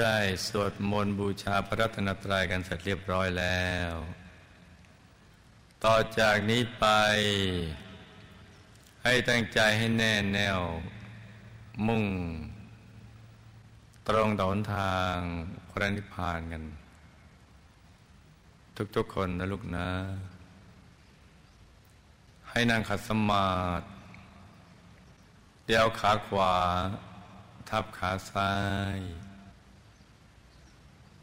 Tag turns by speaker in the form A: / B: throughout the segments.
A: ได้สวดมนต์บูชาพระรัตนตรัยกันเสร็จเรียบร้อยแล้ว ต่อจากนี้ไป ให้ตั้งใจให้แน่แน่ว มุ่ง ตรงต่อหนทางพระนิพพานกัน ทุกๆคนนะลูกนะ ให้นั่งขัดสมาธิเดี๋ยวขาขวา ทับขาซ้าย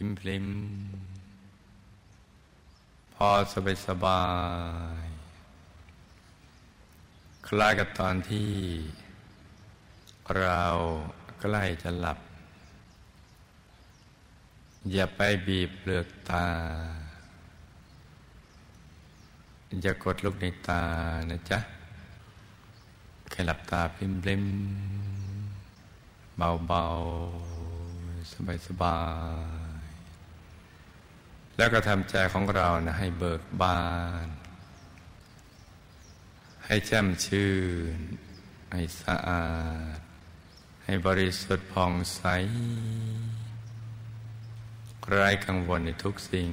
A: พิมพลิมพอสบายสบาย คล้ายกับตอนที่ เราใกล้จะหลับ อย่าไปบีบเปลือกตา อย่ากดลูกในตานะจ๊ะแค่หลับตาพิมพ์เล่มเบาๆ สบายๆ แล้วก็ทำใจของเรานะให้เบิกบาน ให้แจ่มชื่น ให้สะอาด ให้บริสุทธิ์ผ่องใสไร้กังวลในทุกสิ่ง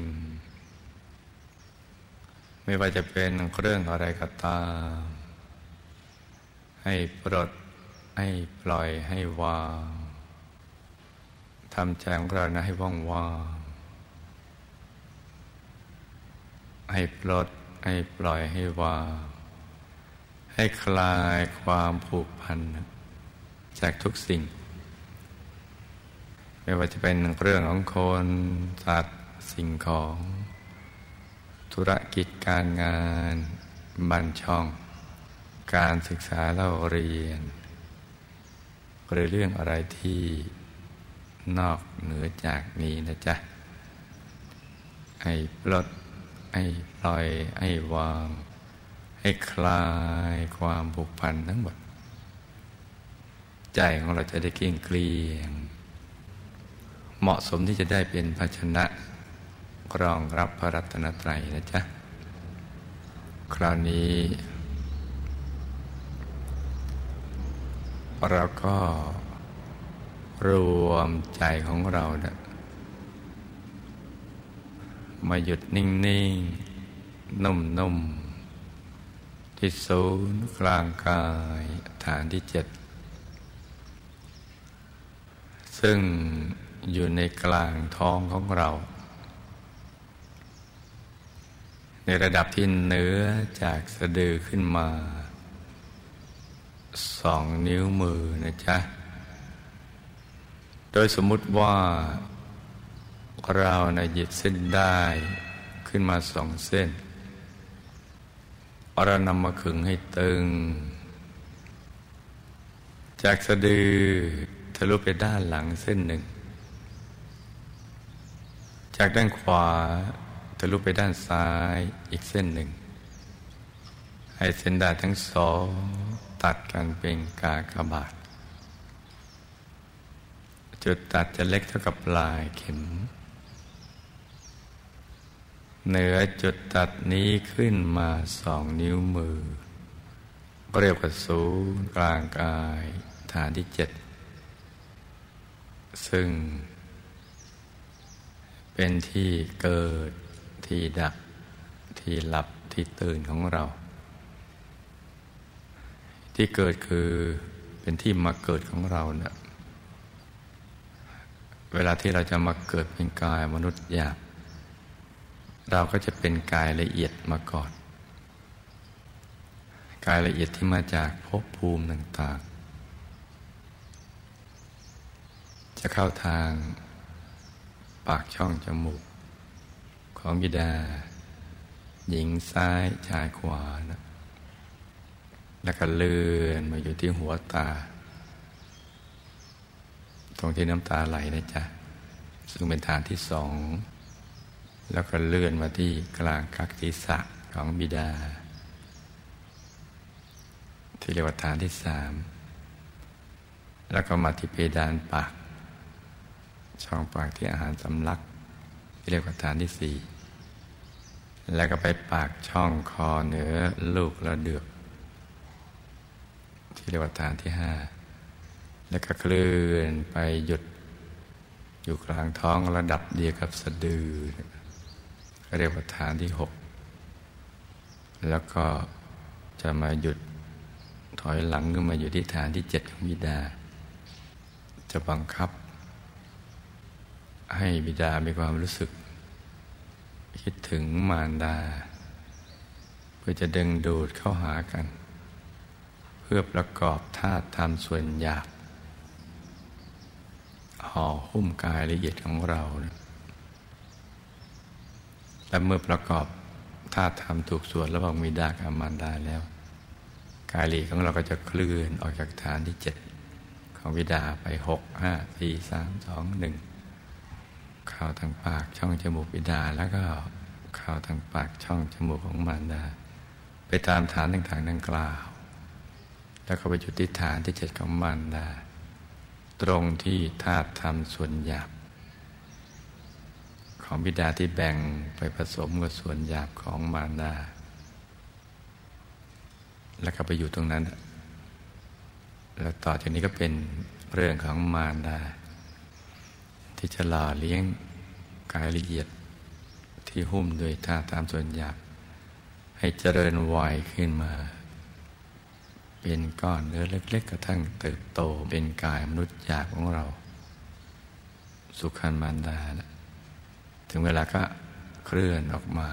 A: ไม่ว่าจะเป็นเรื่องอะไรก็ตาม ให้ปลดให้ปล่อยให้วางทำใจของเรานะให้ว่างว่าง ให้ปลดให้ปล่อยให้วาง ให้คลายความผูกพัน จากทุกสิ่ง ไม่ว่าจะเป็นเรื่องของคนสัตว์สิ่งของ ธุรกิจการงานบัญช่อง การศึกษาเล่าเรียน หรือเรื่องอะไรที่นอกเหนือจากนี้นะจ๊ะ ให้ปลด ให้ปล่อยให้วาง ให้คลายความผูกพันทั้งหมด ใจของเราจะได้เกลี้ยงเกลี้ยง เหมาะสมที่จะได้เป็นภาชนะรองรับพระรัตนตรัยนะจ๊ะ คราวนี้ เราก็รวมใจของเราเนะ มาหยุดนิ่งๆ นุ่มๆ ที่ศูนย์กลางกายฐานที่เจ็ด ซึ่งอยู่ในกลางท้องของเรา ในระดับที่เหนือจากสะดือขึ้นมาสองนิ้วมือนะจ๊ะ โดยสมมุติว่า เรานะหยิบเส้นได้ขึ้นมาสองเส้นเรานำมาขึงให้ตึง จากสะดือทะลุไปด้านหลังเส้นหนึ่ง จากด้านขวาทะลุไปด้านซ้ายอีกเส้นหนึ่ง ให้เส้นได้ทั้งสองตัดกันเป็นกากบาทจุดตัดจะเล็กเท่ากับปลายเข็ม เหนือจุดตัดนี้ขึ้นมาสองนิ้วมือ เรียกว่าศูนย์กลางกายฐานที่เจ็ด ซึ่ง เป็นที่เกิดที่ดับ ที่หลับที่ตื่นของเรา ที่เกิดคือเป็นที่มาเกิดของเราเนะี่ยเวลาที่เราจะมาเกิดเป็นกายมนุษย์หยาบ เราก็จะเป็นกายละเอียดมาก่อน กายละเอียดที่มาจากภพภูมิต่างๆ จะเข้าทางปากช่องจมูก ของบิดา หญิงซ้ายชายขวานะแล้วก็เลื่อนมาอยู่ที่หัวตา ตรงที่น้ำตาไหลนะจ๊ะ ซึ่งเป็นฐานที่สอง แล้วก็เลื่อนมาที่กลางกักศีรษะของบิดา ที่เรียกว่าฐานที่สาม แล้วก็มาที่เพดานปาก ช่องปากที่อาหารสำลัก ที่เรียกว่าฐานที่สี่แล้วก็ไปปากช่องคอเหนือลูกระเดือก ที่เรียกว่าฐานที่ห้าแล้วก็เคลื่อนไปหยุดอยู่กลางท้องระดับเดียวกับสะดือ เรียกว่าฐานที่หกแล้วก็จะมาหยุดถอยหลังขึ้นมาอยู่ที่ฐานที่เจ็ดของบิดา จะบังคับ ให้บิดามีความรู้สึก คิดถึงมารดา เพื่อจะดึงดูดเข้าหากัน เพื่อประกอบธาตุธรรมส่วนหยาบห่อหุ้มกายละเอียดของเรา และเมื่อประกอบธาตุธรรมถูกส่วนระหว่างมีดากับมารดาแล้ว กายลีของเราก็จะเคลื่อนออกจากฐานที่เจ็ดของวิดาไปหกห้าสี่สามสองหนึ่งเข้าทางปากช่องจมูกวิดาแล้วก็เข้าทางปากช่องจมูกของมารดา ไปตามฐานต่างๆดังกล่าว แล้วก็ไปจุดที่ฐานที่เจ็ดของมารดา ตรงที่ธาตุธรรมส่วนหยาบ ของบิดาที่แบ่งไปผสมกับส่วนหยาบของมารดา แล้วก็ไปอยู่ตรงนั้น แล้วต่อจากนี้ก็เป็นเรื่องของมารดา ที่จะหล่อเลี้ยงกายละเอียดที่หุ้มด้วยธาตุตามส่วนหยาบ ให้เจริญวัยขึ้นมา เป็นก้อนเนื้อเล็ก ๆ กระทั่งเติบโตเป็นกายมนุษย์หยาบของเรา สุขันมารดานะ ถึงเวลาก็เคลื่อนออกมา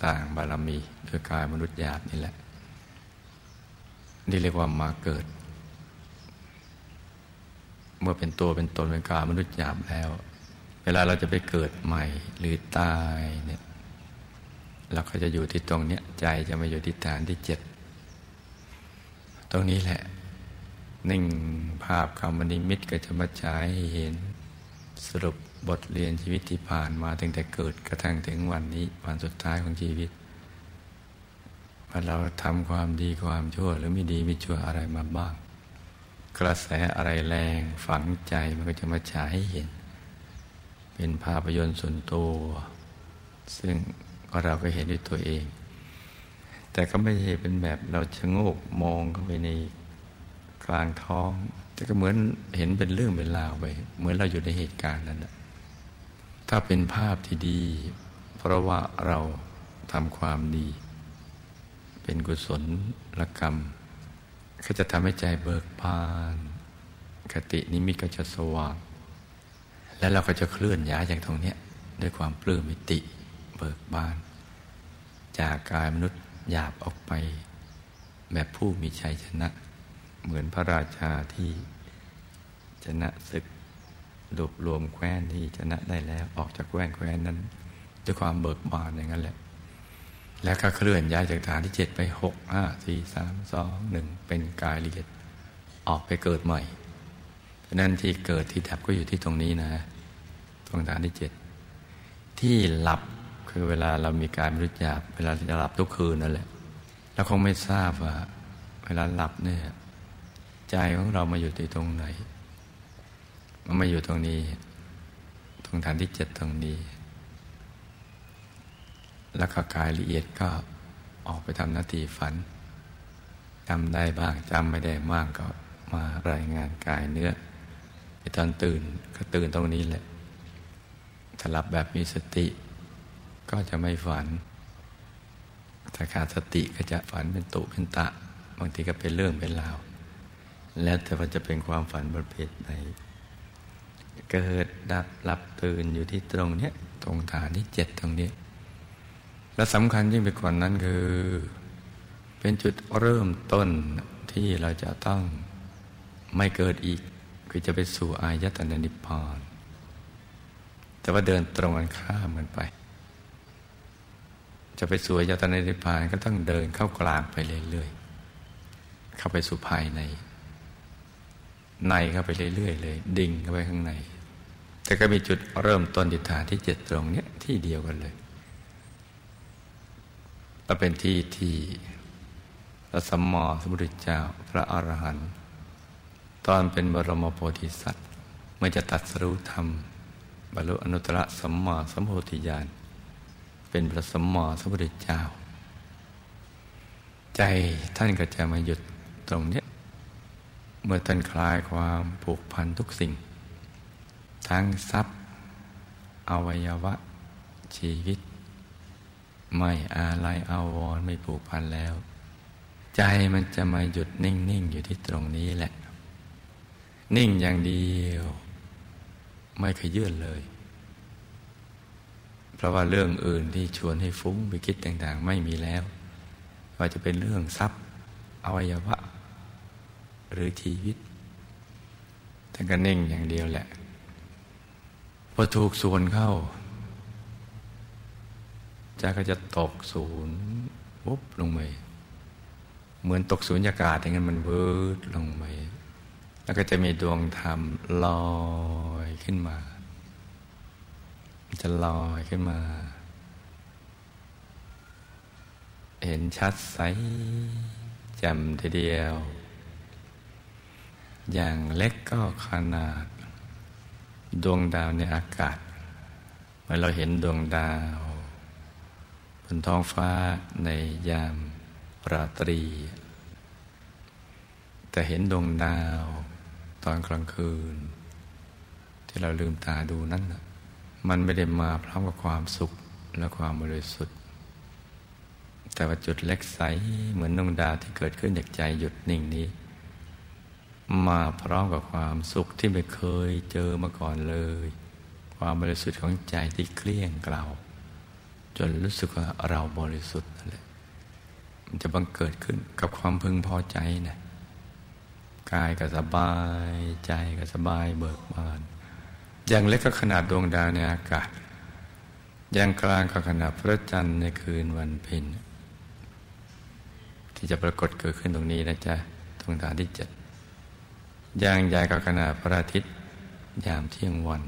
A: สร้างบารมีด้วยกายมนุษย์หยาบนี่แหละ นี่เรียกว่ามาเกิด เมื่อเป็นตัวเป็นตนเป็นกายมนุษย์หยาบแล้ว เวลาเราจะไปเกิดใหม่หรือตายเนี่ยเราก็จะอยู่ที่ตรงเนี้ยใจจะมาอยู่ที่ฐานที่เจ็ดตรงนี้แหละ นิ่งภาพคำนิมิตก็จะมาฉายให้เห็นสรุป บทเรียนชีวิตที่ผ่านมาตั้งแต่เกิดกระทั่งถึงวันนี้ วันสุดท้ายของชีวิตว่าเราทำความดีความชั่ว หรือไม่ดีไม่ชั่วอะไรมาบ้าง กระแสอะไรแรงฝังใจมันก็จะมาฉายให้เห็น เป็นภาพยนตร์ส่วนตัว ซึ่งเราก็เห็นด้วยตัวเอง แต่ก็ไม่ใช่เป็นแบบเราชะโงกมองเข้าไปในกลางท้องแต่ก็เหมือนเห็นเป็นเรื่องเป็นราวไป เหมือนเราอยู่ในเหตุการณ์นั้นแหละ ถ้าเป็นภาพที่ดี เพราะว่าเราทำความดี เป็นกุศลลกรรม ก็จะทำให้ใจเบิกบานคตินิมิตก็จะสว่าง แล้วเราก็จะเคลื่อนย้ายจากตรงนี้ด้วยความปลื้มมิติเบิกบาน จากกายมนุษย์หยาบออกไป แบบผู้มีชัยชนะ เหมือนพระราชาที่ชนะศึก รวบรวมแคว้นที่ชนะได้แล้วออกจากแคว้นแคว้นนั้นด้วยความเบิกบานอย่างนั้นแหละ แล้วก็เคลื่อนย้ายจากฐานที่เจ็ดไปหกห้าสี่สามสองหนึ่งเป็นกายละเอียดออกไปเกิดใหม่เพราะนั้นที่เกิดที่ดับก็อยู่ที่ตรงนี้นะ ตรงฐานที่เจ็ดที่หลับคือเวลาเรามีการรู้จักเวลาจะหลับทุกคืนนั่นแหละเราคงไม่ทราบว่า เวลาหลับเนี่ยใจของเรามาอยู่ที่ตรงไหน มันมาอยู่ตรงนี้ ตรงฐานที่เจ็ดตรงนี้ แล้วก็กายละเอียดก็ออกไปทำหน้าที่ฝันจำได้บ้างจำไม่ได้มากก็มารายงานกายเนื้อไอตอนตื่นก็ตื่นตรงนี้แหละถ้าหลับแบบมีสติ ก็จะไม่ฝันถ้าขาดสติก็จะฝันเป็นตุเป็นตะ บางทีก็เป็นเรื่องเป็นราว แล้วแต่ว่าจะเป็นความฝันประเภทไหน เกิดดับหลับตื่นอยู่ที่ตรงเนี้ยตรงฐานที่เจ็ดตรงนี้ และสำคัญยิ่งไปกว่านั้นคือ เป็นจุดเริ่มต้นที่เราจะต้องไม่เกิดอีก คือจะไปสู่อายตนะนิพพานแต่ว่าเดินตรงกันข้ามกันไป จะไปสวยยตนานิพพานก็ต้องเดินเข้ากลางไปเรื่อยๆเข้าไปสู่ภายใน ในเข้าไปเรื่อยๆเลย ดิ่งเข้าไปข้างใน แต่ก็มีจุดเริ่มต้นที่ฐานที่เจ็ดตรงนี้ที่เดียวกันเลยและเป็นที่ที่พระสัมมาสัมพุทธเจ้าพระอรหันต์ตอนเป็นบรมโพธิสัตว์ เมื่อจะตัดสรุธรรม บรรลุอนุตตรสัมมาสัมโพธิญาณ เป็นพระสัมมาสัมพุทธเจ้า ใจท่านก็จะมาหยุดตรงนี้ เมื่อท่านคลายความผูกพันทุกสิ่ง ทั้งทรัพย์ อวัยวะ ชีวิต ไม่อาลัยอาวรไม่ผูกพันแล้ว ใจมันจะมาหยุดนิ่ง ๆ อยู่ที่ตรงนี้แหละ นิ่งอย่างเดียว ไม่ขยื่นเลย เพราะว่าเรื่องอื่นที่ชวนให้ฟุ้งไปคิดต่างๆ ไม่มีแล้วว่าจะเป็นเรื่องทรัพย์ อวัยวะ หรือชีวิตท่านก็นิ่งอย่างเดียวแหละ พอถูกส่วนเข้าใจก็จะตกศูนย์ปุ๊บลงไปเหมือนตกศูนย์อากาศอย่างนั้นมันเวิร์ดลงไปแล้วก็จะมีดวงธรรมลอยขึ้นมาจะลอยขึ้นมา เห็นชัดใสจำทีเดียว อย่างเล็กก็ขนาด ดวงดาวในอากาศเมื่อเราเห็นดวงดาวบนท้องฟ้าในยามราตรี แต่เห็นดวงดาวตอนกลางคืน ที่เราลืมตาดูนั้นมันไม่ได้มาพร้อมกับความสุขและความบริสุทธิ์ แต่ว่าจุดเล็กใสเหมือนดวงดาวที่เกิดขึ้นจากใจหยุดนิ่งนี้ มาพร้อมกับความสุขที่ไม่เคยเจอมาก่อนเลย ความบริสุทธิ์ของใจที่เคลี่ยงเกลาจนรู้สึกว่าเราบริสุทธิ์นั่นแหละมันจะบังเกิดขึ้นกับความพึงพอใจนะกายก็สบายใจก็สบายเบิกบาน อย่างเล็กก็ขนาดดวงดาวในอากาศ อย่างกลางก็ขนาดพระจันทร์ในคืนวันเพ็ญที่จะปรากฏเกิดขึ้นตรงนี้นะจ๊ะดวงดาวที่เจ็ด อย่างใหญ่กับขนาดพระอาทิตย์ ยามเที่ยงวัน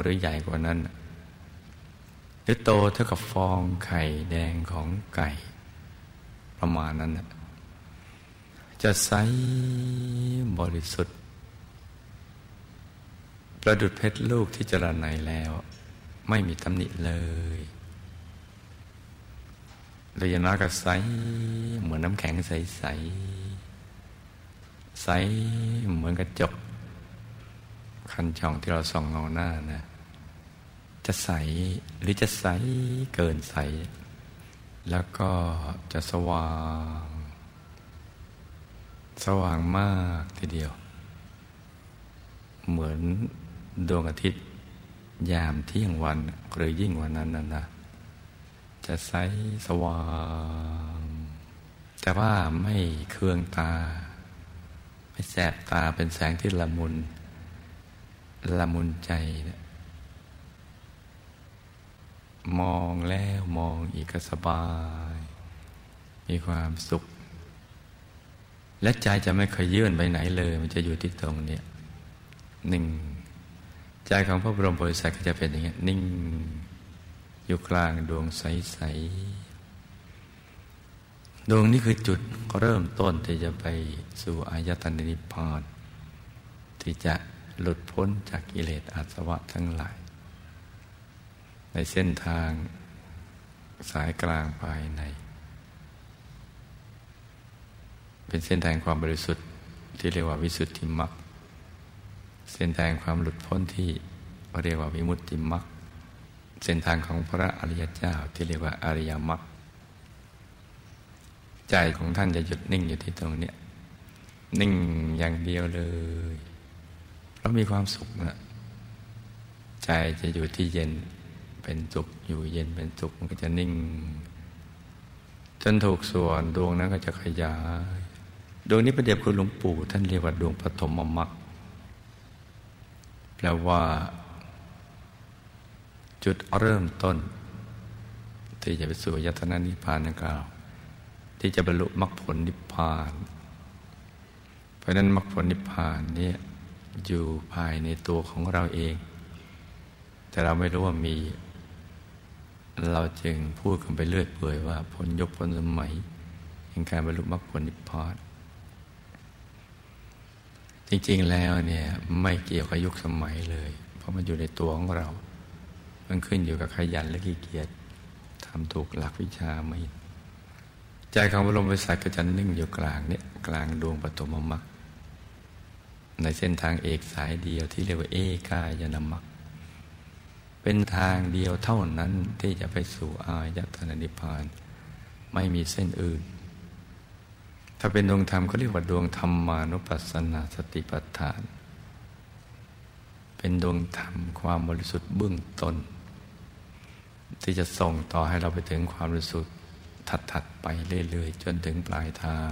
A: หรือใหญ่กว่านั้น หรือโตเท่ากับฟองไข่แดงของไก่ ประมาณนั้น จะใสบริสุทธิ์ ประดุดเพชรลูกที่จรไนแล้ว ไม่มีตำหนิเลยเลยน้อยก็ใสเหมือนน้ำแข็งใส ใสเหมือนกระจก คันช่องที่เราส่องเงาหน้านะ จะใสหรือจะใสเกินใส แล้วก็จะสว่าง สว่างมากทีเดียว เหมือนดวงอาทิตย์ ยามเที่ยงวัน หรือยิ่งวันนั้นนะนะจะใสสว่าง แต่ว่าไม่เคืองตา ไม่แสบตาเป็นแสงที่ละมุน ละมุนใจนะมองแล้วมองอีกก็สบาย มีความสุข และใจจะไม่เคยยื่นไปไหนเลย มันจะอยู่ที่ตรงนี้หนึ่งใจของพระบรมโพธิสัตว์ก็จะเป็นอย่างนี้นิ่ง อยู่กลางดวงใสๆ ดวงนี้คือจุดเริ่มต้นที่จะไปสู่อายตนะนิพพานที่จะหลุดพ้นจากกิเลสอาสวะทั้งหลาย ในเส้นทางสายกลางภายใน เป็นเส้นทางความบริสุทธิ์ที่เรียกว่าวิสุทธิมรรคเส้นทางความหลุดพ้นที่เรียกว่าวิมุตติมรรคเส้นทางของพระอริยเจ้าที่เรียกว่าอริยมรรค ใจของท่านจะหยุดนิ่งอยู่ที่ตรงนี้นิ่งอย่างเดียวเลยเพราะมีความสุขนะใจจะอยู่ที่เย็นเป็นสุขอยู่เย็นเป็นสุขมันก็จะนิ่ง จนถูกส่วนดวงนั้นก็จะขยายดวงนี้ประเดียบคุณหลวงปู่ ท่านเรียกว่าดวงปฐมมรรคแปลว่า จุดเริ่มต้น ที่จะไปสู่ยตนานิพพานนั่นกล่าว ที่จะบรรลุมรรคผลนิพพาน เพราะนั้นมรรคผลนิพพานนี้อยู่ภายในตัวของเราเอง แต่เราไม่รู้ว่ามี เราจึงพูดกันไปเรื่อยเปื่อยว่าผลยกผลสมัยแห่งการบรรลุมรรคผลนิพพานจริงๆแล้วเนี่ยไม่เกี่ยวกับยุคสมัยเลย เพราะมันอยู่ในตัวของเรา มันขึ้นอยู่กับขยันและขี้เกียจทำถูกหลักวิชาไม่ ใจของบรมบริษัทก็จะนิ่งอยู่กลางเนี่ยกลางดวงปฐมมรรคในเส้นทางเอกสายเดียวที่เรียกว่าเอกายนามัคเป็นทางเดียวเท่านั้นที่จะไปสู่อายตนะนิพพาน ไม่มีเส้นอื่น ถ้าเป็นดวงธรรมก็เรียกว่าดวงธรรมานุปัสสนาสติปัฏฐาน เป็นดวงธรรมความบริสุทธิ์เบื้องต้นที่จะส่งต่อให้เราไปถึงความบริสุทธิ์ ถัดๆไปเรื่อยๆ จนถึงปลายทาง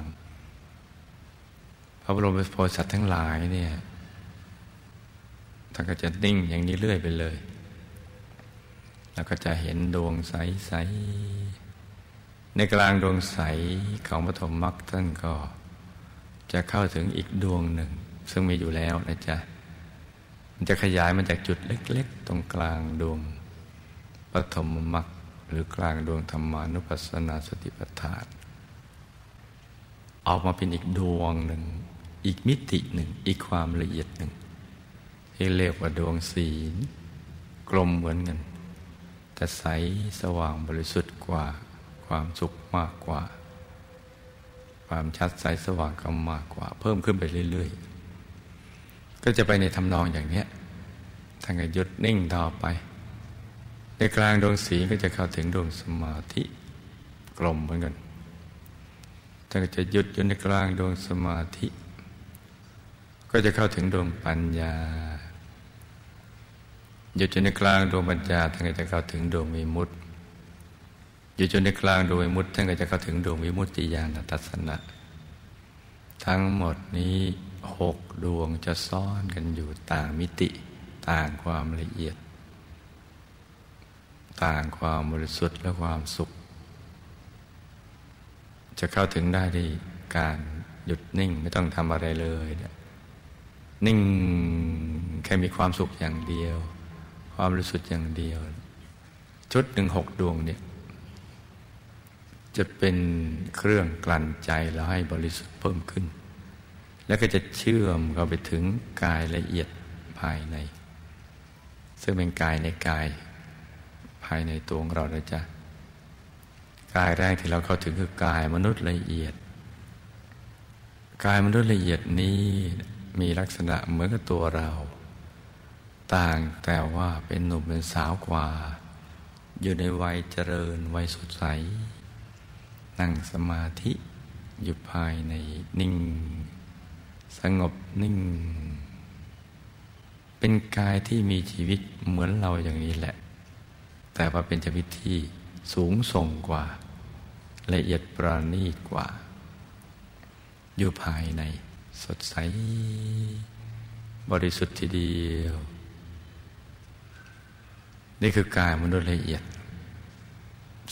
A: พระบรมโพธิสัตว์ทั้งหลายเนี่ยท่านก็จะนิ่งอย่างนี้เรื่อยไปเลย แล้วก็จะเห็นดวงใส ๆ ในกลางดวงใสของปฐมมรรคท่านก็ จะเข้าถึงอีกดวงหนึ่ง ซึ่งมีอยู่แล้วนะจ๊ะ มันจะขยายมาจากจุดเล็ก ๆ ตรงกลางดวงปฐมมรรค รือกลางดวงธรรมานุปัสสนาสติปัฏฐานออกมาเป็นอีกดวงหนึ่ง อีกมิติหนึ่ง อีกความละเอียดหนึ่งที่เรียกว่าดวงศีลกลมเหมือนกัน แต่ใสสว่างบริสุทธิ์กว่า ความสุขมากกว่า ความชัดใสสว่างก็มากกว่า เพิ่มขึ้นไปเรื่อย ๆ ก็จะไปในทำนองอย่างนี้ทางหยุดนิ่งต่อไป ในกลางดวงสีก็จะเข้าถึงดวงสมาธิกลมเหมือนกันท่านก็จะหยุดอยู่ในกลางดวงสมาธิ ก็จะเข้าถึงดวงปัญญายึดอยู่ในกลางดวงปัญญาท่านก็จะเข้าถึงดวงวิมุตติยึดอยู่ในกลางดวงวิมุตติท่านก็จะเข้าถึงดวงวิมุตติญาณทัศนะทั้งหมดนี้หกดวงจะซ่อนกันอยู่ต่างมิติต่างความละเอียด ต่างความบริสุทธิ์และความสุข จะเข้าถึงได้ด้วยการหยุดนิ่งไม่ต้องทำอะไรเลยนิ่งแค่มีความสุขอย่างเดียว ความบรู้สึกอย่างเดียว ชุดหนึ่งหกดวงเนี่ยจะเป็นเครื่องกลั่นใจแล้วให้บริสุทธิ์เพิ่มขึ้น แล้วก็จะเชื่อมเข้าไปถึงกายละเอียดภายใน ซึ่งเป็นกายในกาย ภายในตัวของเรานะจ๊ะกายแรกที่เราเข้าถึงคือกายมนุษย์ละเอียด กายมนุษย์ละเอียดนี้มีลักษณะเหมือนกับตัวเรา ต่างแต่ว่าเป็นหนุ่มเป็นสาวกว่า อยู่ในวัยเจริญวัยสดใส นั่งสมาธิอยู่ภายในนิ่ง สงบนิ่ง เป็นกายที่มีชีวิตเหมือนเราอย่างนี้แหละ แต่ว่าเป็นชีวิตที่สูงส่งกว่า ละเอียดปราณีตกว่า อยู่ภายในสดใส บริสุทธิ์ทีเดียว นี่คือกายมนุษย์ละเอียด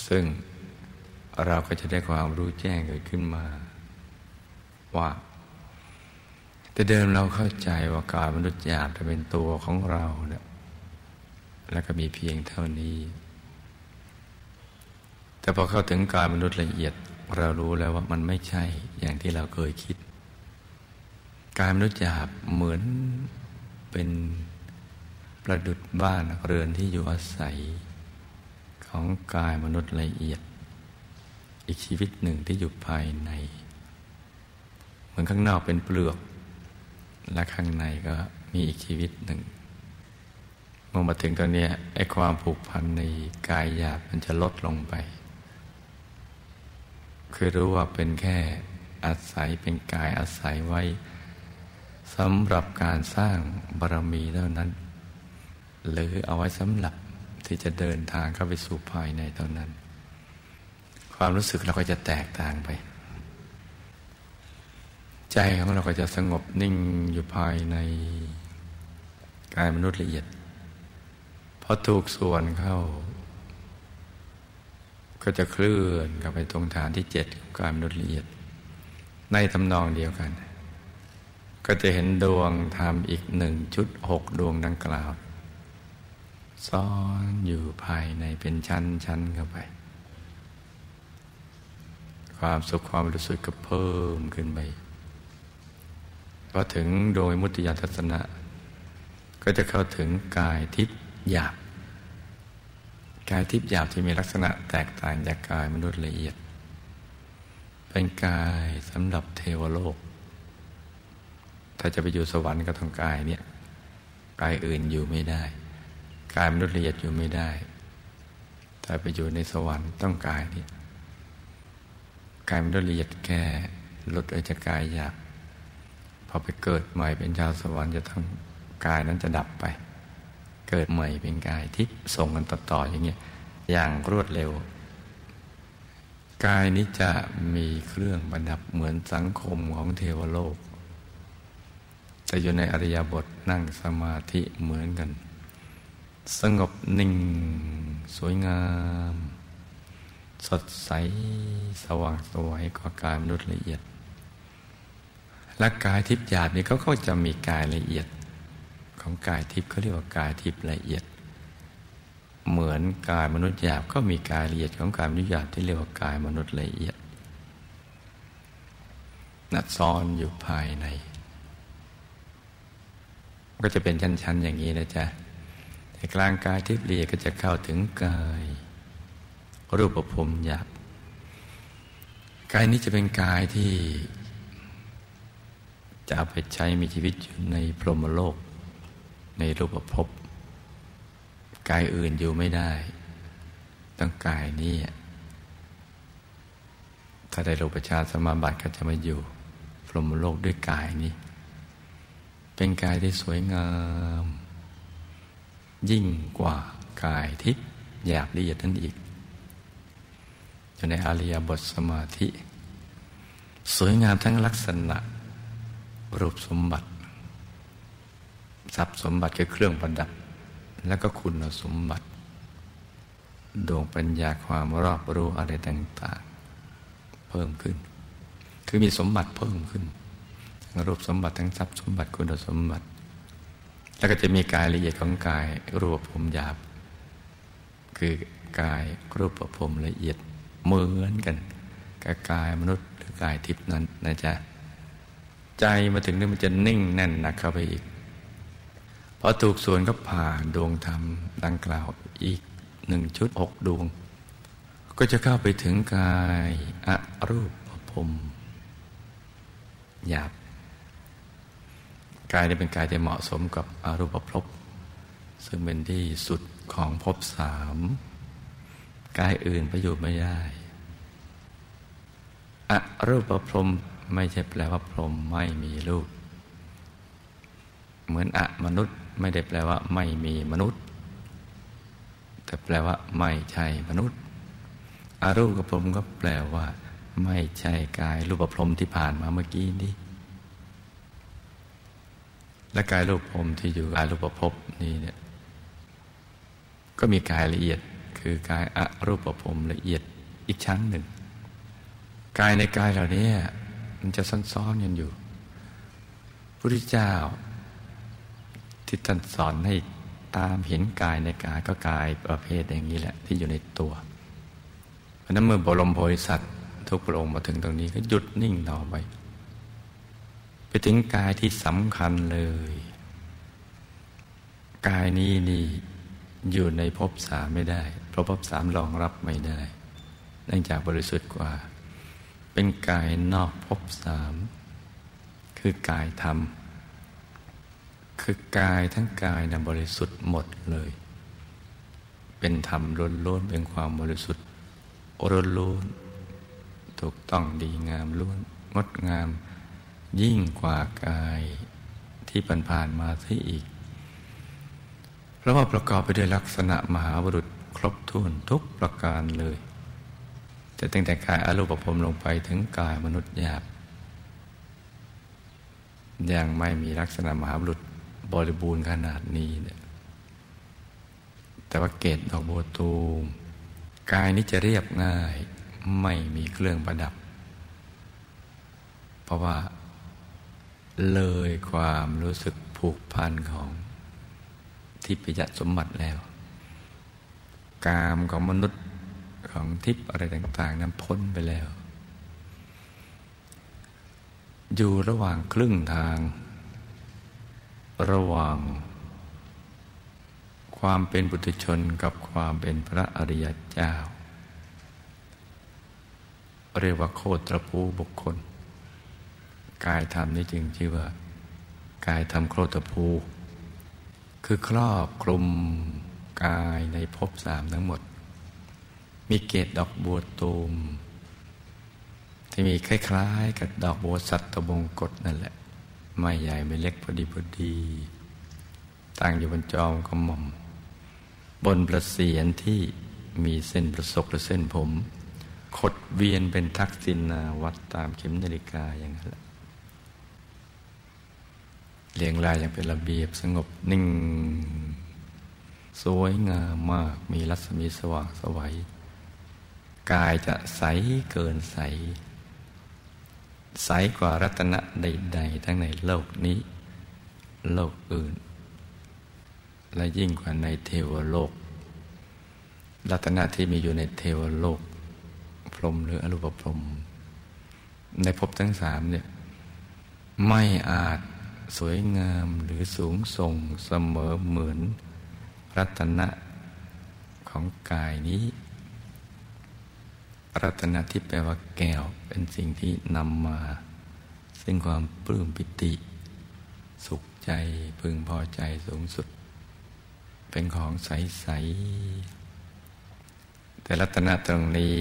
A: ซึ่งเราก็จะได้ความรู้แจ้งเกิดขึ้นมา ว่า แต่เดิมเราเข้าใจว่ากายมนุษย์หยาบจะเป็นตัวของเราเนี่ย แล้วก็มีเพียงเท่านี้ แต่พอเข้าถึงกายมนุษย์ละเอียด เรารู้แล้วว่ามันไม่ใช่อย่างที่เราเคยคิด กายมนุษย์หยาบเหมือนเป็นประดุดบ้านเรือนที่อยู่อาศัย ของกายมนุษย์ละเอียด อีกชีวิตหนึ่งที่อยู่ภายใน เหมือนข้างนอกเป็นเปลือก และข้างในก็มีอีกชีวิตหนึ่ง เมื่อมาถึงตอนนี้ไอ้ความผูกพันในกายหยาบมันจะลดลงไป คือรู้ว่าเป็นแค่อาศัยเป็นกายอาศัยไว้สำหรับการสร้างบารมีเท่านั้น หรือเอาไว้สำหรับที่จะเดินทางเข้าไปสู่ภายในเท่านั้น ความรู้สึกเราก็จะแตกต่างไป ใจของเราก็จะสงบนิ่งอยู่ภายในกายมนุษย์ละเอียด อถูกส่วนเข้า ก็จะเคลื่อนกลับไปตรงฐานที่เจ็ดของกายมนุษย์ละเอียด ในทำนองเดียวกัน ก็จะเห็นดวงธรรมอีกหนึ่งชุดหกดวงดังกล่าว ซ้อนอยู่ภายในเป็นชั้นๆเข้าไป ความสุขความรู้สึกก็เพิ่มขึ้นไปพอถึงโดยมุติยาทัศนะ ก็จะเข้าถึงกายทิพย์หยาบ กายทิพย์หยาบที่มีลักษณะแตกต่างจากกายมนุษย์ละเอียด เป็นกายสำหรับเทวโลก ถ้าจะไปอยู่สวรรค์ก็ต้องกายเนี่ยกายอื่นอยู่ไม่ได้ กายมนุษย์ละเอียดอยู่ไม่ได้แต่ไปอยู่ในสวรรค์ต้องกายนี่กายมนุษย์ละเอียดแก่ลดออกจากกายหยาบพอไปเกิดใหม่เป็นชาวสวรรค์จะต้องกายนั้นจะดับไป เกิดใหม่เป็นกายที่ส่งกันต่อๆอย่างเงี้ยอย่างรวดเร็ว กายนี้จะมีเครื่องบรรดับเหมือนสังคมของเทวโลก แต่อยู่ในอริยบทนั่งสมาธิเหมือนกัน สงบนิ่งสวยงาม สดใสสว่างสวยกว่ากายมนุษย์ละเอียดและกายทิพย์หยาบนี่เขาก็จะมีกายละเอียด ของกายทิพย์เขาเรียกว่ากายทิพย์ละเอียด เหมือนกายมนุษย์หยาบก็มีกายละเอียดของกายมนุษย์หยาบที่เรียกว่ากายมนุษย์ละเอียด นัดซ้อนอยู่ภายใน ก็จะเป็นชั้นๆอย่างนี้นะจ๊ะแต่กลางกายทิพย์ละเรียดก็จะเข้าถึงกาย รูปภพหยาบกายนี้จะเป็นกายที่จะเอาไปใช้มีชีวิตอยู่ในพรหมโลก ในรูปภพกายอื่นอยู่ไม่ได้ต้องกายนี้ถ้าได้รูปชาสมาบัติก็จะมาอยู่พรหมโลกด้วยกายนี้ เป็นกายที่สวยงาม ยิ่งกว่ากายทิพย์หยาบละเอียดนั้นอีกอยู่ในอริยบทสมาธิ สวยงามทั้งลักษณะ รูปสมบัติ ทรัพย์สมบัติคือเครื่องประดับ แล้วก็คุณสมบัติ ดวงปัญญาความรอบรู้อะไรต่าง ๆ เพิ่มขึ้น คือมีสมบัติเพิ่มขึ้น ทั้งรูปสมบัติทั้งทรัพย์สมบัติคุณสมบัติ แล้วก็จะมีกายละเอียดของกายรูปภพหยาบ คือกายรูปภพละเอียดเหมือนกันกับกายมนุษย์หรือกายทิพย์นั้นนะจ๊ะใจมาถึงนี่มันจะนิ่งแน่นหนักเข้าไปอีก พอถูกส่วนก็ผ่าดวงธรรมดังกล่าวอีกหนึ่งชุดหกดวง ก็จะเข้าไปถึงกายอรูปภพหยาบกายนี้เป็นกายที่เหมาะสมกับอรูปภพซึ่งเป็นที่สุดของภพสามกายอื่นประโยชน์ไม่ได้อรูปพรมไม่ใช่แปลว่าพรมไม่มีรูป เหมือนอะมนุษย์ ไม่ได้แปลว่า ไม่มีมนุษย์ แต่แปลว่า ไม่ใช่มนุษย์ อารูปกับพรมก็แปลว่า ไม่ใช่กายรูปพรมที่ผ่านมาเมื่อกี้นี้และกายรูปภพที่อยู่กายรูปภพนี้เนี่ยก็มีกายละเอียดคือกายอรูปภพละเอียดอีกชั้นหนึ่ง กายในกายเหล่านี้มันจะซ้อนๆกันอยู่พระพุทธเจ้า ที่ท่านสอนให้ตามเห็นกายในกายก็กายประเภทอย่างนี้แหละ ที่อยู่ในตัวเพราะนั้นเมื่อบรมโพธิสัตว์ทุกพระองค์มาถึงตรงนี้ก็หยุดนิ่งต่อไป ไปถึงกายที่สำคัญเลย กายนี้นี่อยู่ในภพสามไม่ได้ เพราะภพสามรองรับไม่ได้ เนื่องจากบริสุทธิ์กว่า เป็นกายนอกภพสามคือกายธรรม คือกายทั้งกายนะบริสุทธิ์หมดเลย เป็นธรรมล้วนๆเป็นความบริสุทธิ์ล้วนๆถูกต้องดีงามล้วนงดงาม ยิ่งกว่ากายที่ผ่านๆมาที่อีก เพราะว่าประกอบไปด้วยลักษณะมหาบุรุษครบถ้วนทุกประการเลยจะตั้งแต่กายอารูปภพลงไปถึงกายมนุษย์หยาบยังไม่มีลักษณะมหาบุรุษ บริบูรณ์ขนาดนี้เนี่ยแต่ว่าเกตดอกบัวตูมกายนี้จะเรียบง่ายไม่มีเครื่องประดับ เพราะว่าเลยความรู้สึกผูกพันของทิพยสมบัติแล้ว กามของมนุษย์ของทิพย์อะไรต่าง ๆ นั้นพ้นไปแล้ว อยู่ระหว่างครึ่งทาง ระหว่าง ความเป็นบุตรชนกับความเป็นพระอริยเจ้า เรียกว่าโคตรภูบุคคล กายธรรมนี้จึงชื่อว่า กายธรรมโคตรภูคือครอบคลุมกายในภพสามทั้งหมด มีเกศดอกบัวตูมที่มีคล้ายๆ กับดอกบัวสัตตบงกฎนั่นแหละ ไม่ใหญ่ไม่เล็กพอดีพอดี ตั้งอยู่บนจอมกระหม่อม บนประเสียนที่มีเส้นประศกหรือเส้นผม ขดเวียนเป็นทักษิณาวัดตามเข็มนาฬิกาอย่างนั้นแหละเรียงรายอย่างเป็นระเบียบสงบนิ่ง สวยงามมากมีรัศมีสว่างสวัย กายจะใสเกินใส ใสกว่ารัตนะใด ๆ ทั้งในโลกนี้ โลกอื่น และยิ่งกว่าในเทวโลก รัตนะที่มีอยู่ในเทวโลก พรหมหรืออรูปพรหมในภพทั้งสามเนี่ยไม่อาจสวยงามหรือสูงส่งเสมอเหมือนรัตนะของกายนี้ รัตนที่แปลว่าแก้วเป็นสิ่งที่นำมา ซึ่งความปลื้มปิติ สุขใจพึงพอใจสูงสุด เป็นของใส ๆ แต่รัตนะตรงนี้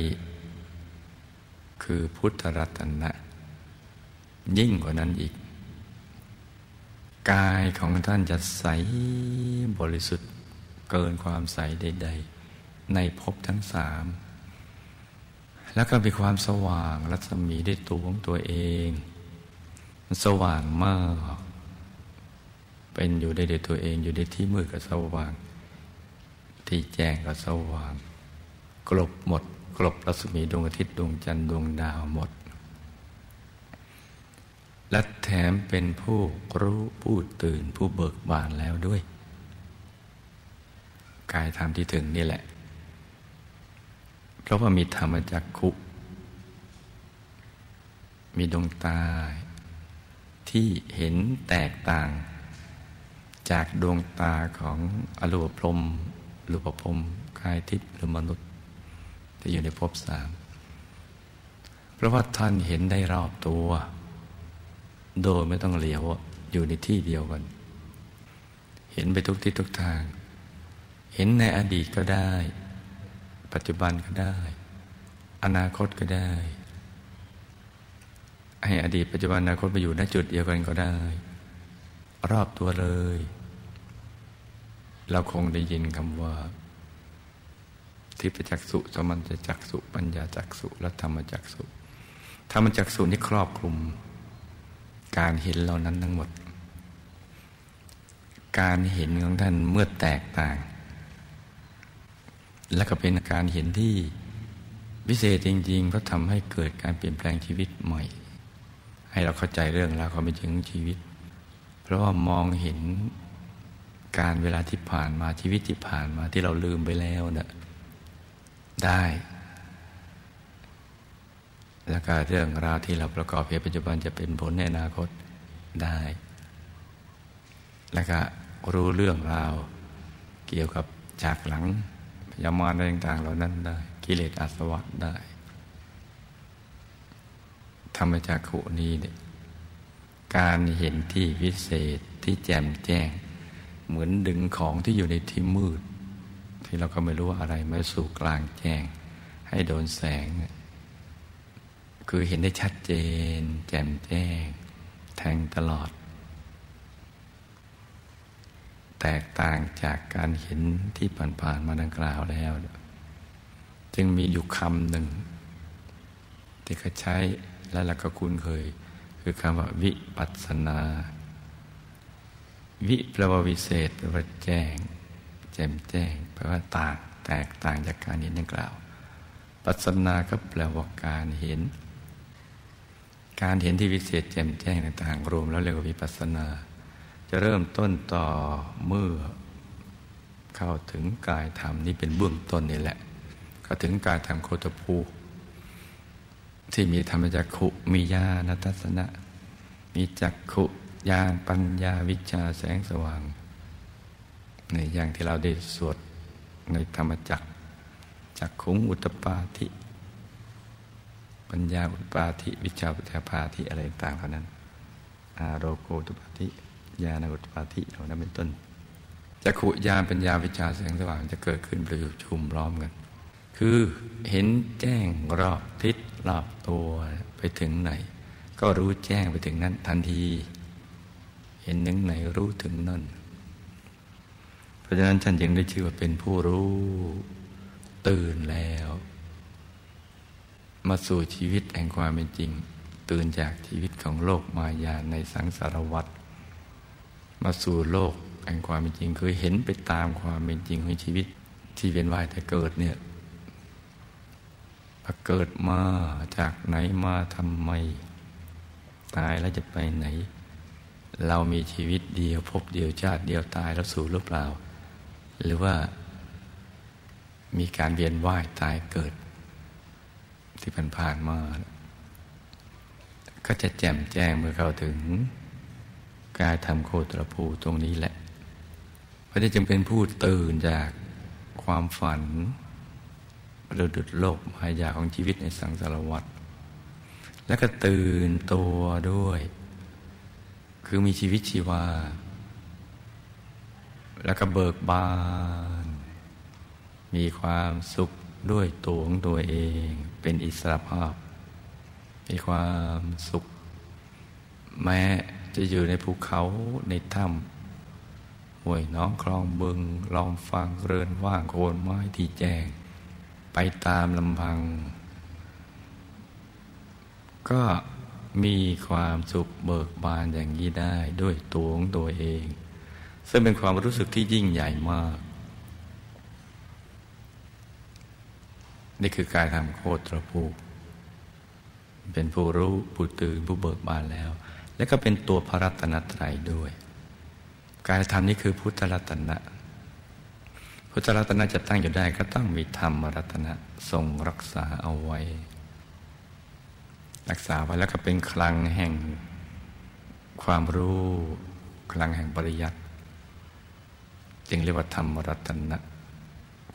A: คือพุทธรัตนะ ยิ่งกว่านั้นอีก กายของท่านจะใสบริสุทธิ์เกินความใสใด ๆ ในภพทั้งสาม แล้วก็มีความสว่างรัศมีได้ตัวของตัวเอง มันสว่างมาก เป็นอยู่ได้ด้วยตัวเอง อยู่ในที่มืดก็สว่าง ที่แจ้งก็สว่าง กลบหมด กลบรัศมีดวงอาทิตย์ดวงจันทร์ดวงดาวหมด และแถมเป็นผู้รู้ผู้ตื่นผู้เบิกบานแล้วด้วย กายธรรมที่ถึงนี่แหละ เพราะว่ามีธรรมจักขุ มีดวงตา ที่เห็นแตกต่าง จากดวงตาของอรูปพรมรูปพรมกายทิพย์หรือมนุษย์ ที่อยู่ในภพสาม เพราะว่าท่านเห็นได้รอบตัว โดยไม่ต้องเหลียวอยู่ในที่เดียวกัน เห็นไปทุกที่ทุกทาง เห็นในอดีตก็ได้ ปัจจุบันก็ได้ อนาคตก็ได้ ให้อดีตปัจจุบันอนาคตมาอยู่ณจุดเดียวกันก็ได้ รอบตัวเลย เราคงได้ยินคำว่า ทิพจักสุสมัญจักสุ ปัญญาจักสุและธรรมจักสุธรรมจักสุนี่ครอบคลุม การเห็นเหล่านั้นทั้งหมด การเห็นของท่านเมื่อแตกต่าง และก็เป็นการเห็นที่พิเศษจริง ๆ เพราะทำให้เกิดการเปลี่ยนแปลงชีวิตใหม่ ให้เราเข้าใจเรื่องราวความเป็นจริงของชีวิต เพราะว่ามองเห็นการเวลาที่ผ่านมาชีวิตที่ผ่านมาที่เราลืมไปแล้วเนะ่ะได้ แล้วก็เรื่องราวที่เราประกอบในปัจจุบันจะเป็นผลในอนาคตได้ แล้วก็รู้เรื่องราวเกี่ยวกับจากหลัง ยามารอะไรต่าง ๆ เหล่านั้นได้ กิเลสอาสวะได้ธรรมจากขุนี้เนี่ยการเห็นที่วิเศษที่แจ่มแจ้ง เหมือนดึงของที่อยู่ในที่มืด ที่เราก็ไม่รู้ว่าอะไรมาสู่กลางแจ้ง ให้โดนแสง คือเห็นได้ชัดเจน แจ่มแจ้ง แทงตลอด แตกต่างจากการเห็นที่ผ่านๆมาดังกล่าวแล้ว จึงมีอยู่คำหนึ่ง ที่เขาใช้และเราก็คุ้นเคย คือคำว่าวิปัสนา วิแปลว่าวิเศษแปลว่าแจ้ง แจ่มแจ้งแปลว่าต่างแตกต่างจากการเห็นดังกล่าว ปัสนาก็แปลว่าการเห็น การเห็นที่วิเศษแจ่มแจ้งต่างๆรวมแล้วเรียกว่าวิปัสสนา จะเริ่มต้นต่อเมื่อ เข้าถึงกายธรรมนี่เป็นเบื้องต้นนี่แหละ เข้าถึงกายธรรมโคตภูที่มีธรรมจักขุมีญาณทัศนะ มีจักขุญาณปัญญาวิชาแสงสว่าง ในอย่างที่เราได้สวดในธรรมจักจักขุงอุตปาธิ ปัญญาอุตปาธิ วิชาปัญญาภาธิอะไรต่างๆเหล่านั้น อาโรโกตุปาธิ ญาณอุตปาธิเหล่านั้นเป็นต้นจักขุญาณปัญญาวิชาแสงสว่างจะเกิดขึ้นประชุมร้อมกัน คือเห็นแจ้งรอบทิศรอบตัวไปถึงไหน ก็รู้แจ้งไปถึงนั้นทันที เห็นนึงไหนรู้ถึงนั่น เพราะฉะนั้นท่านยังได้ชื่อว่าเป็นผู้รู้ตื่นแล้ว มาสู่ชีวิตแห่งความเป็นจริง ตื่นจากชีวิตของโลกมายาในสังสารวัฏ มาสู่โลกแห่งความเป็นจริง คือเห็นไปตามความเป็นจริงของชีวิตที่เป็นว่ายแต่เกิดเนี่ยเกิดมาจากไหนมาทำไม ตายแล้วจะไปไหน เรามีชีวิตเดียวพบเดียวชาติเดียวตายแล้วสู่หรือเปล่า หรือว่ามีการเวียนว่ายตายเกิด ที่ผ่านผ่านมา ก็จะแจ่มแจ้งเมื่อเข้าถึง กายทำโคตรภูตรงนี้แหละพราะจะจึงเป็นผู้ตื่นจากความฝันราดุดโลกมายาของชีวิตในสังสารวัฏแล้วก็ตื่นตัวด้วย คือมีชีวิตชีวา แล้วก็เบิกบาน มีความสุขด้วยตัวของตัวเอง เป็นอิสระภาพ มีความสุข แม้ จะอยู่ในภูเขาในถ้ำห้วยน้องคลองบึงลองฟังเรือนว่างโคนไม้ที่แจ้ง ไปตามลำพัง ก็มีความสุขเบิกบานอย่างนี้ได้ด้วยตัวของตัวเอง ซึ่งเป็นความรู้สึกที่ยิ่งใหญ่มาก นี่คือการทำโคตรภูเป็นผู้รู้ผู้ตื่นผู้เบิกบานแล้ว และก็เป็นตัวพระรัตนตรัยด้วย การทำนี้คือพุทธรัตนะ พุทธรัตนะจะตั้งอยู่ได้ก็ต้องมีธรรมรัตนะทรงรักษาเอาไว้ รักษาไว้แล้วก็เป็นคลังแห่งความรู้คลังแห่งปริยัติจึงเรียกว่าธรรมรัตนะ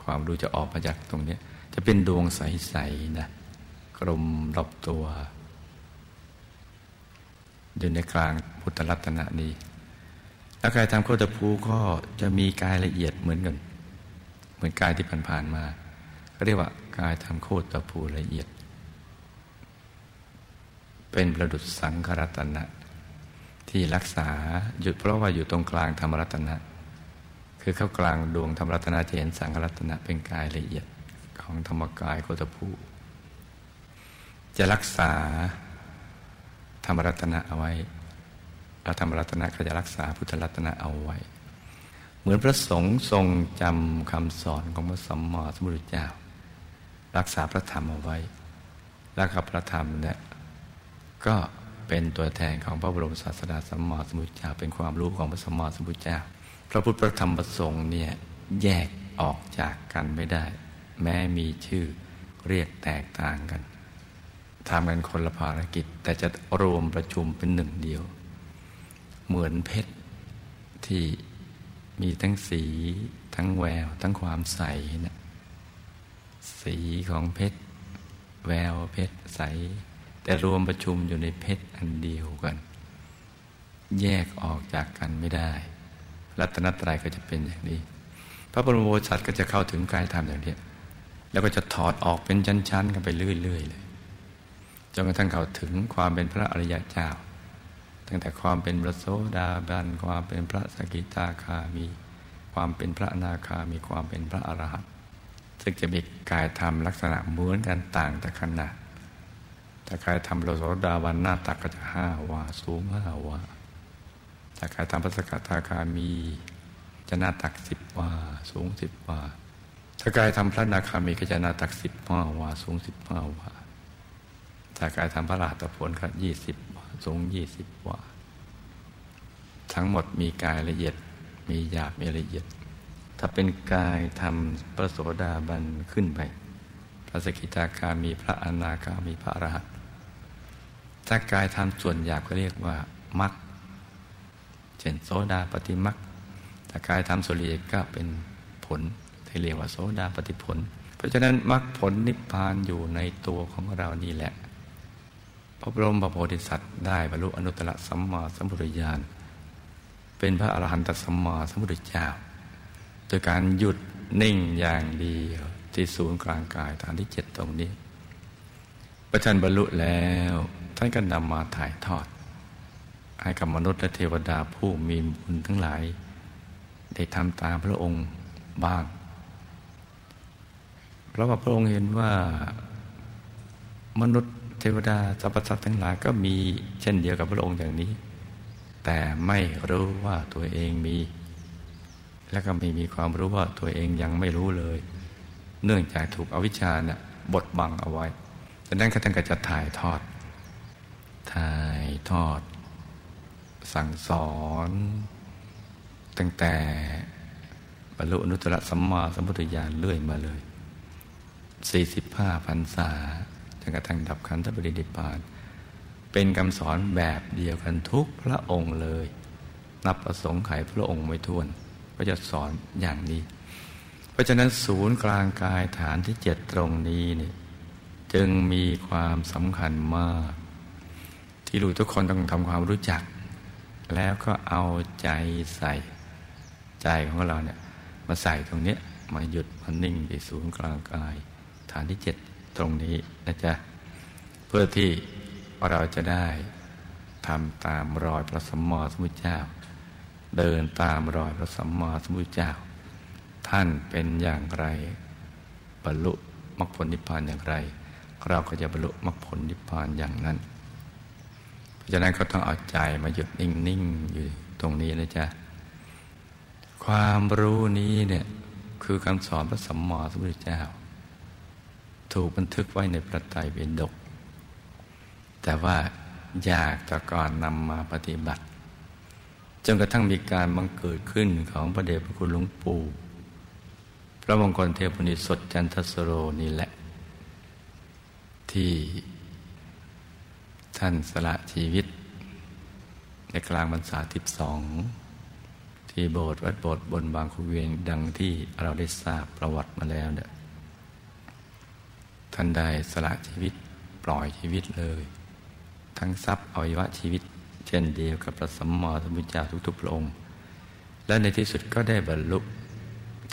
A: ความรู้จะออกมาจากตรงนี้ จะเป็นดวงใสๆนะกลมรอบตัว อยู่ในกลางพุทธรัตนะนี้แล้วกายทำโคตรภูก็จะมีกายละเอียดเหมือนกัน เหมือนกายที่ผ่านๆมาก็เรียกว่ากายทำโคตรภูละเอียด เป็นประดุษสังครัตนะ ที่รักษาหยุดเพราะว่าอยู่ตรงกลางธรรมรัตนะ คือเข้ากลางดวงธรรมรัตนะจะเห็นสังครัตนะเป็นกายละเอียดของธรรมกายโคตภูจะรักษา ธรรมรัตนะเอาไว้แล้วธรรมรัตนะก็จะรักษาพุทธรัตนะเอาไว้ เหมือนพระสงฆ์ทรงจำคำสอนของพระสัมมาสัมพุทธเจ้า รักษาพระธรรมเอาไว้แล้วกับพระธรรมเนี่ยก็เป็นตัวแทนของพระบรมศาสดาสัมมาสัมพุทธเจ้า เป็นความรู้ของพระสัมมาสัมพุทธเจ้า พระพุทธพระธรรมพระสงฆ์เนี่ยแยกออกจากกันไม่ได้ แม้มีชื่อเรียกแตกต่างกัน ทำกันคนละภารกิจ แต่จะรวมประชุมเป็นหนึ่งเดียว เหมือนเพชรที่มีทั้งสีทั้งแวว ทั้งความใสนะสีของเพชร แววเพชรใส แต่รวมประชุมอยู่ในเพชรอันเดียวกัน แยกออกจากกันไม่ได้ รัตนตรัยก็จะเป็นอย่างนี้ พระบรมโอษฐ์ก็จะเข้าถึงกายธรรมอย่างนี้แล้วก็จะถอดออกเป็นชั้นๆ กันไปเรื่อยๆเลย จนกระทั่งเข้าถึงความเป็นพระอริยเจ้า ตั้งแต่ความเป็นพระโสดาบัน ความเป็นพระสกิตาคามี ความเป็นพระนาคามีความเป็นพระอรหันต์ซึ่งจะมีกายธรรมลักษณะเหมือนกันต่างแต่ขนาดแต่กายธรรมพระโสดาบันหน้าตักก็จะห้าวาสูงห้าวาแต่กายธรรมพระสกิตาคามีจะหน้าตักสิบวาสูงสิบวาถ้ากายธรรมพระนาคามีก็จะหน้าตักสิบห้าวาสูงสิบห้าวา ถ้ากายทำพระราตผลครับยี่สิบสูงยี่สิบวาทั้งหมดมีกายละเอียด มีหยาบมีละเอียด ถ้าเป็นกายทำพระโสดาบันขึ้นไป พระสกิทาคามีพระอนาคามีพระอรหันต์ถ้ากายทำส่วนหยาบก็เรียกว่ามักเช่นโสดาปฏิมักถ้ากายทำส่วนละเอียดก็เป็นผลที่เรียกว่าโสดาปฏิผล เพราะฉะนั้นมรรคผลนิพพานอยู่ในตัวของเรานี่แหละ พระบรมพระโพธิสัตว์ได้บรรลุอนุตตรสัมมาสัมพุทธญาณเป็นพระอรหันตสัมมาสัมพุทธเจ้าโดยการหยุดนิ่งอย่างเดียวที่ศูนย์กลางกายฐานที่เจ็ดตรงนี้ ประชันบรรลุแล้ว ท่านก็นำมาถ่ายทอด ให้กับมนุษย์และเทวดาผู้มีบุญทั้งหลาย ได้ทำตามพระองค์บ้าง เพราะว่าพระองค์เห็นว่ามนุษย์ เทวดาสรรพสัตว์ทั้งหลายก็มีเช่นเดียวกับพระองค์อย่างนี้ แต่ไม่รู้ว่าตัวเองมี และก็ไม่มีความรู้ว่าตัวเองยังไม่รู้เลย เนื่องจากถูกอวิชชาเนี่ยบดบังเอาไว้ดังนั้นท่านก็จะถ่ายทอด ถ่ายทอด สั่งสอน ตั้งแต่บรรลุอนุตตรสัมมาสัมพุทธญาณเรื่อยมาเลย 45พรรษา นกระทั่งดับขันธปรินิพาน เป็นคำสอนแบบเดียวกันทุกพระองค์เลย นับประสงค์ไขพระองค์ไม่ท้วน ก็จะสอนอย่างนี้ เพราะฉะนั้นศูนย์กลางกายฐานที่เจ็ดตรงนี้นี่จึงมีความสำคัญมาก ที่ลูกทุกคนต้องทำความรู้จัก แล้วก็เอาใจใส่ ใจของเราเนี่ยมาใส่ตรงนี้มาหยุดมานิ่งที่ศูนย์กลางกาย ฐานที่เจ็ด ตรงนี้นะจ๊ะ เพื่อที่เราจะได้ทำตามรอยพระสัมมาสัมพุทธเจ้า เดินตามรอยพระสัมมาสัมพุทธเจ้า ท่านเป็นอย่างไรบรรลุมรรคผลนิพพานอย่างไร เราก็จะบรรลุมรรคผลนิพพานอย่างนั้น เพราะฉะนั้นก็ต้องเอาใจมาหยุดนิ่งๆอยู่ตรงนี้นะจ๊ะ ความรู้นี้เนี่ยคือคำสอนพระสัมมาสัมพุทธเจ้า ถูกบันทึกไว้ในพระไตรปิฎกแต่ว่าอยากจะก่อนนำมาปฏิบัติ จนกระทั่งมีการบังเกิดขึ้นของพระเดชพระคุณหลวงปู่พระมงคลเทพนิสดจันทสโรนี่แหละ ที่ท่านสละชีวิต ในกลางบรรษาทิบสองที่โบสถ์วัดโบสถ์บนบางคูเวียงดังที่เราได้ทราบประวัติมาแล้วเนี่ย ท่านได้สละชีวิตปล่อยชีวิตเลย ทั้งทรัพย์อวัยวะชีวิต เช่นเดียวกับพระสัมมาสัมพุทธเจ้าทุกๆพระองค์ และในที่สุดก็ได้บรรลุ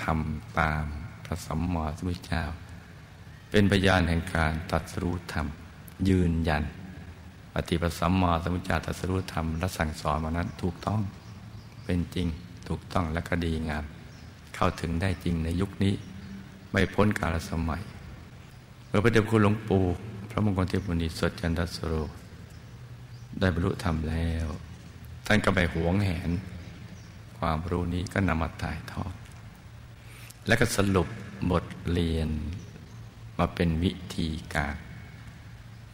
A: ทำตามพระสัมมาสัมพุทธเจ้า เป็นพยานแห่งการตัดสู้ธรรม ยืนยันปฏิปสัมมาสัมพุทธเจ้าตัดสู้ธรรมและสั่งสอนมานั้นถูกต้องเป็นจริงถูกต้องและก็ดีงาม เข้าถึงได้จริงในยุคนี้ ไม่พ้นกาลสมัย มื่อพระเดชคุณหลวงปู่พระมงคลเทพมุนีสดจันทสโร ได้บรรลุธรรมแล้ว ท่านก็ไปหวงแหน ความรู้นี้ก็นำมาถ่ายทอด และก็สรุปบทเรียนมาเป็นวิธีการ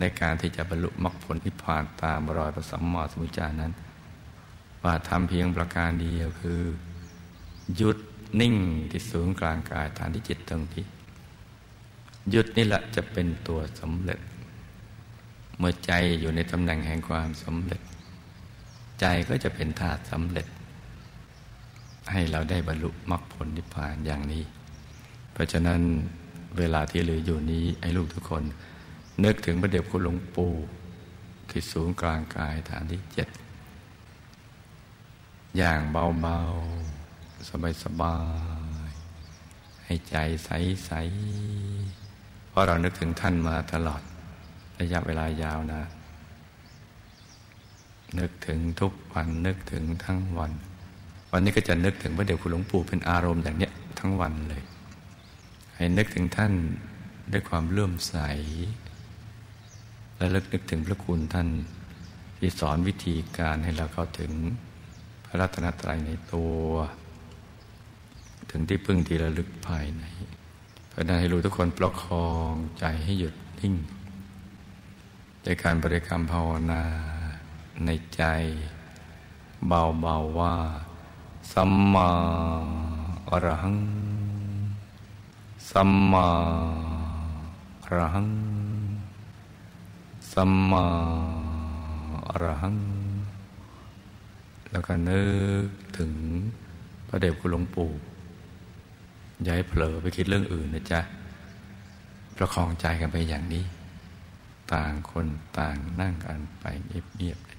A: ในการที่จะบรรลุมรรคผลนิพพานตามรอยพระสัมมาสัมพุทธเจ้านั้น ว่าทำเพียงประการเดียวคือหยุดนิ่งที่ศูนย์กลางกายฐานที่จิตตรงที่ หยุดนี่แหละจะเป็นตัวสำเร็จ เมื่อใจอยู่ในตำแหน่งแห่งความสำเร็จ ใจก็จะเป็นธาตุสำเร็จ ให้เราได้บรรลุมรรคผลนิพพานอย่างนี้ เพราะฉะนั้นเวลาที่เหลืออยู่นี้ไอ้ลูกทุกคน นึกถึงพระเดชคุณหลวงปู่ที่ศูนย์กลางกายฐานที่เจ็ดอย่างเบาๆ สบายๆ ให้ใจใสๆ เพราะเรานึกถึงท่านมาตลอดระยะเวลายาวนะนึกถึงทุกวันนึกถึงทั้งวัน วันนี้ก็จะนึกถึงพระเดชคุณหลวงปู่เป็นอารมณ์อย่างเนี้ยทั้งวันเลย ให้นึกถึงท่านด้วยความเลื่อมใส และลึกนึกถึงพระคุณท่านที่สอนวิธีการให้เราเข้าถึงพระรัตนตรัยในตัว ถึงที่พึ่งที่ระลึกภายใน เพราะนั้นให้รู้ทุกคนประคองใจให้หยุดนิ่งด้วยการบริกรรมภาวนาในใจเบาๆว่า สัมมาอรหัง สัมมาอรหัง สัมมาอรหัง แล้วก็นึกถึงพระเดชคุณหลวงปู่ อย่าให้เผลอไปคิดเรื่องอื่นนะจ๊ะ ประคองใจกันไปอย่างนี้ ต่างคนต่างนั่งกันไปเงียบๆ